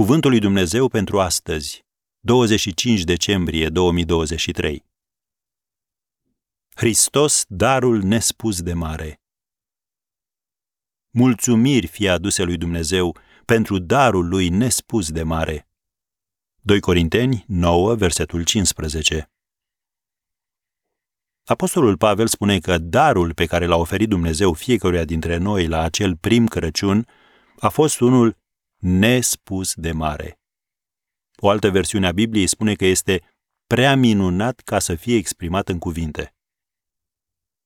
Cuvântul lui Dumnezeu pentru astăzi, 25 decembrie 2023. Hristos, darul nespus de mare. Mulțumiri fie aduse lui Dumnezeu pentru darul lui nespus de mare. 2 Corinteni 9, versetul 15. Apostolul Pavel spune că darul pe care l-a oferit Dumnezeu fiecăruia dintre noi la acel prim Crăciun a fost unul nespus de mare. O altă versiune a Bibliei spune că este prea minunat ca să fie exprimat în cuvinte.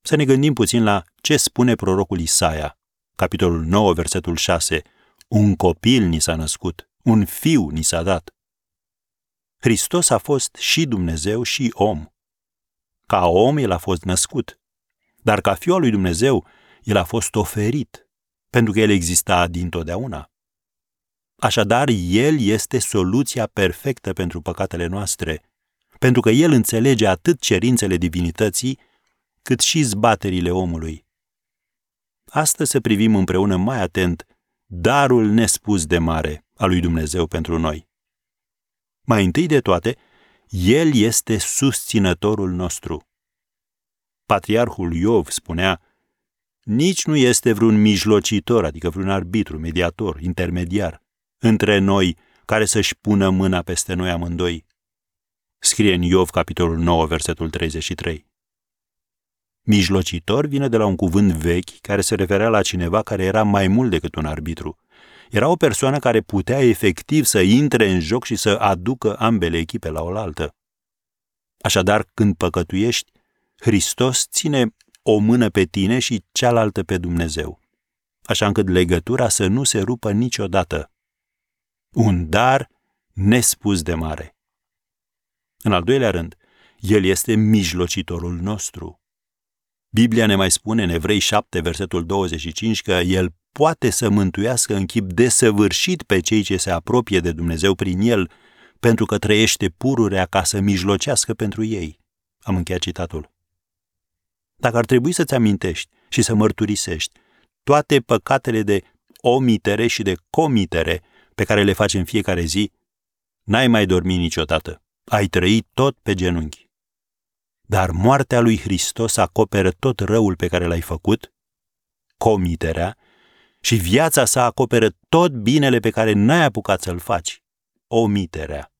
Să ne gândim puțin la ce spune prorocul Isaia, capitolul 9, versetul 6. Un copil ni s-a născut, un fiu ni s-a dat. Hristos a fost și Dumnezeu și om. Ca om el a fost născut, dar ca fiul al lui Dumnezeu el a fost oferit, pentru că el exista dintotdeauna. Așadar, El este soluția perfectă pentru păcatele noastre, pentru că El înțelege atât cerințele divinității, cât și zbaterile omului. Astăzi să privim împreună mai atent darul nespus de mare al lui Dumnezeu pentru noi. Mai întâi de toate, El este susținătorul nostru. Patriarhul Iov spunea, nici nu este vreun mijlocitor, adică vreun arbitru, mediator, intermediar, între noi care să-și pună mâna peste noi amândoi. Scrie în Iov, capitolul 9, versetul 33. Mijlocitor vine de la un cuvânt vechi care se referea la cineva care era mai mult decât un arbitru. Era o persoană care putea efectiv să intre în joc și să aducă ambele echipe la oaltă. Așadar, când păcătuiești, Hristos ține o mână pe tine și cealaltă pe Dumnezeu, așa încât legătura să nu se rupă niciodată un dar nespus de mare. În al doilea rând, El este mijlocitorul nostru. Biblia ne mai spune în Evrei 7, versetul 25, că El poate să mântuiască în chip desăvârșit pe cei ce se apropie de Dumnezeu prin El, pentru că trăiește pururea ca să mijlocească pentru ei. Am încheiat citatul. Dacă ar trebui să-ți amintești și să mărturisești toate păcatele de omitere și de comitere pe care le faci în fiecare zi, n-ai mai dormit niciodată. Ai trăit tot pe genunchi. Dar moartea lui Hristos acoperă tot răul pe care l-ai făcut, comiterea, și viața sa acoperă tot binele pe care n-ai apucat să-l faci, omiterea.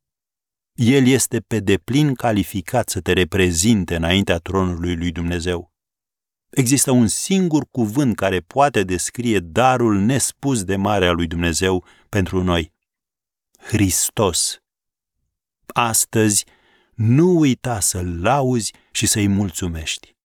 El este pe deplin calificat să te reprezinte înaintea tronului lui Dumnezeu. Există un singur cuvânt care poate descrie darul nespus de mare al lui Dumnezeu pentru noi. Hristos. Astăzi, nu uita să-L lauzi și să-i mulțumești.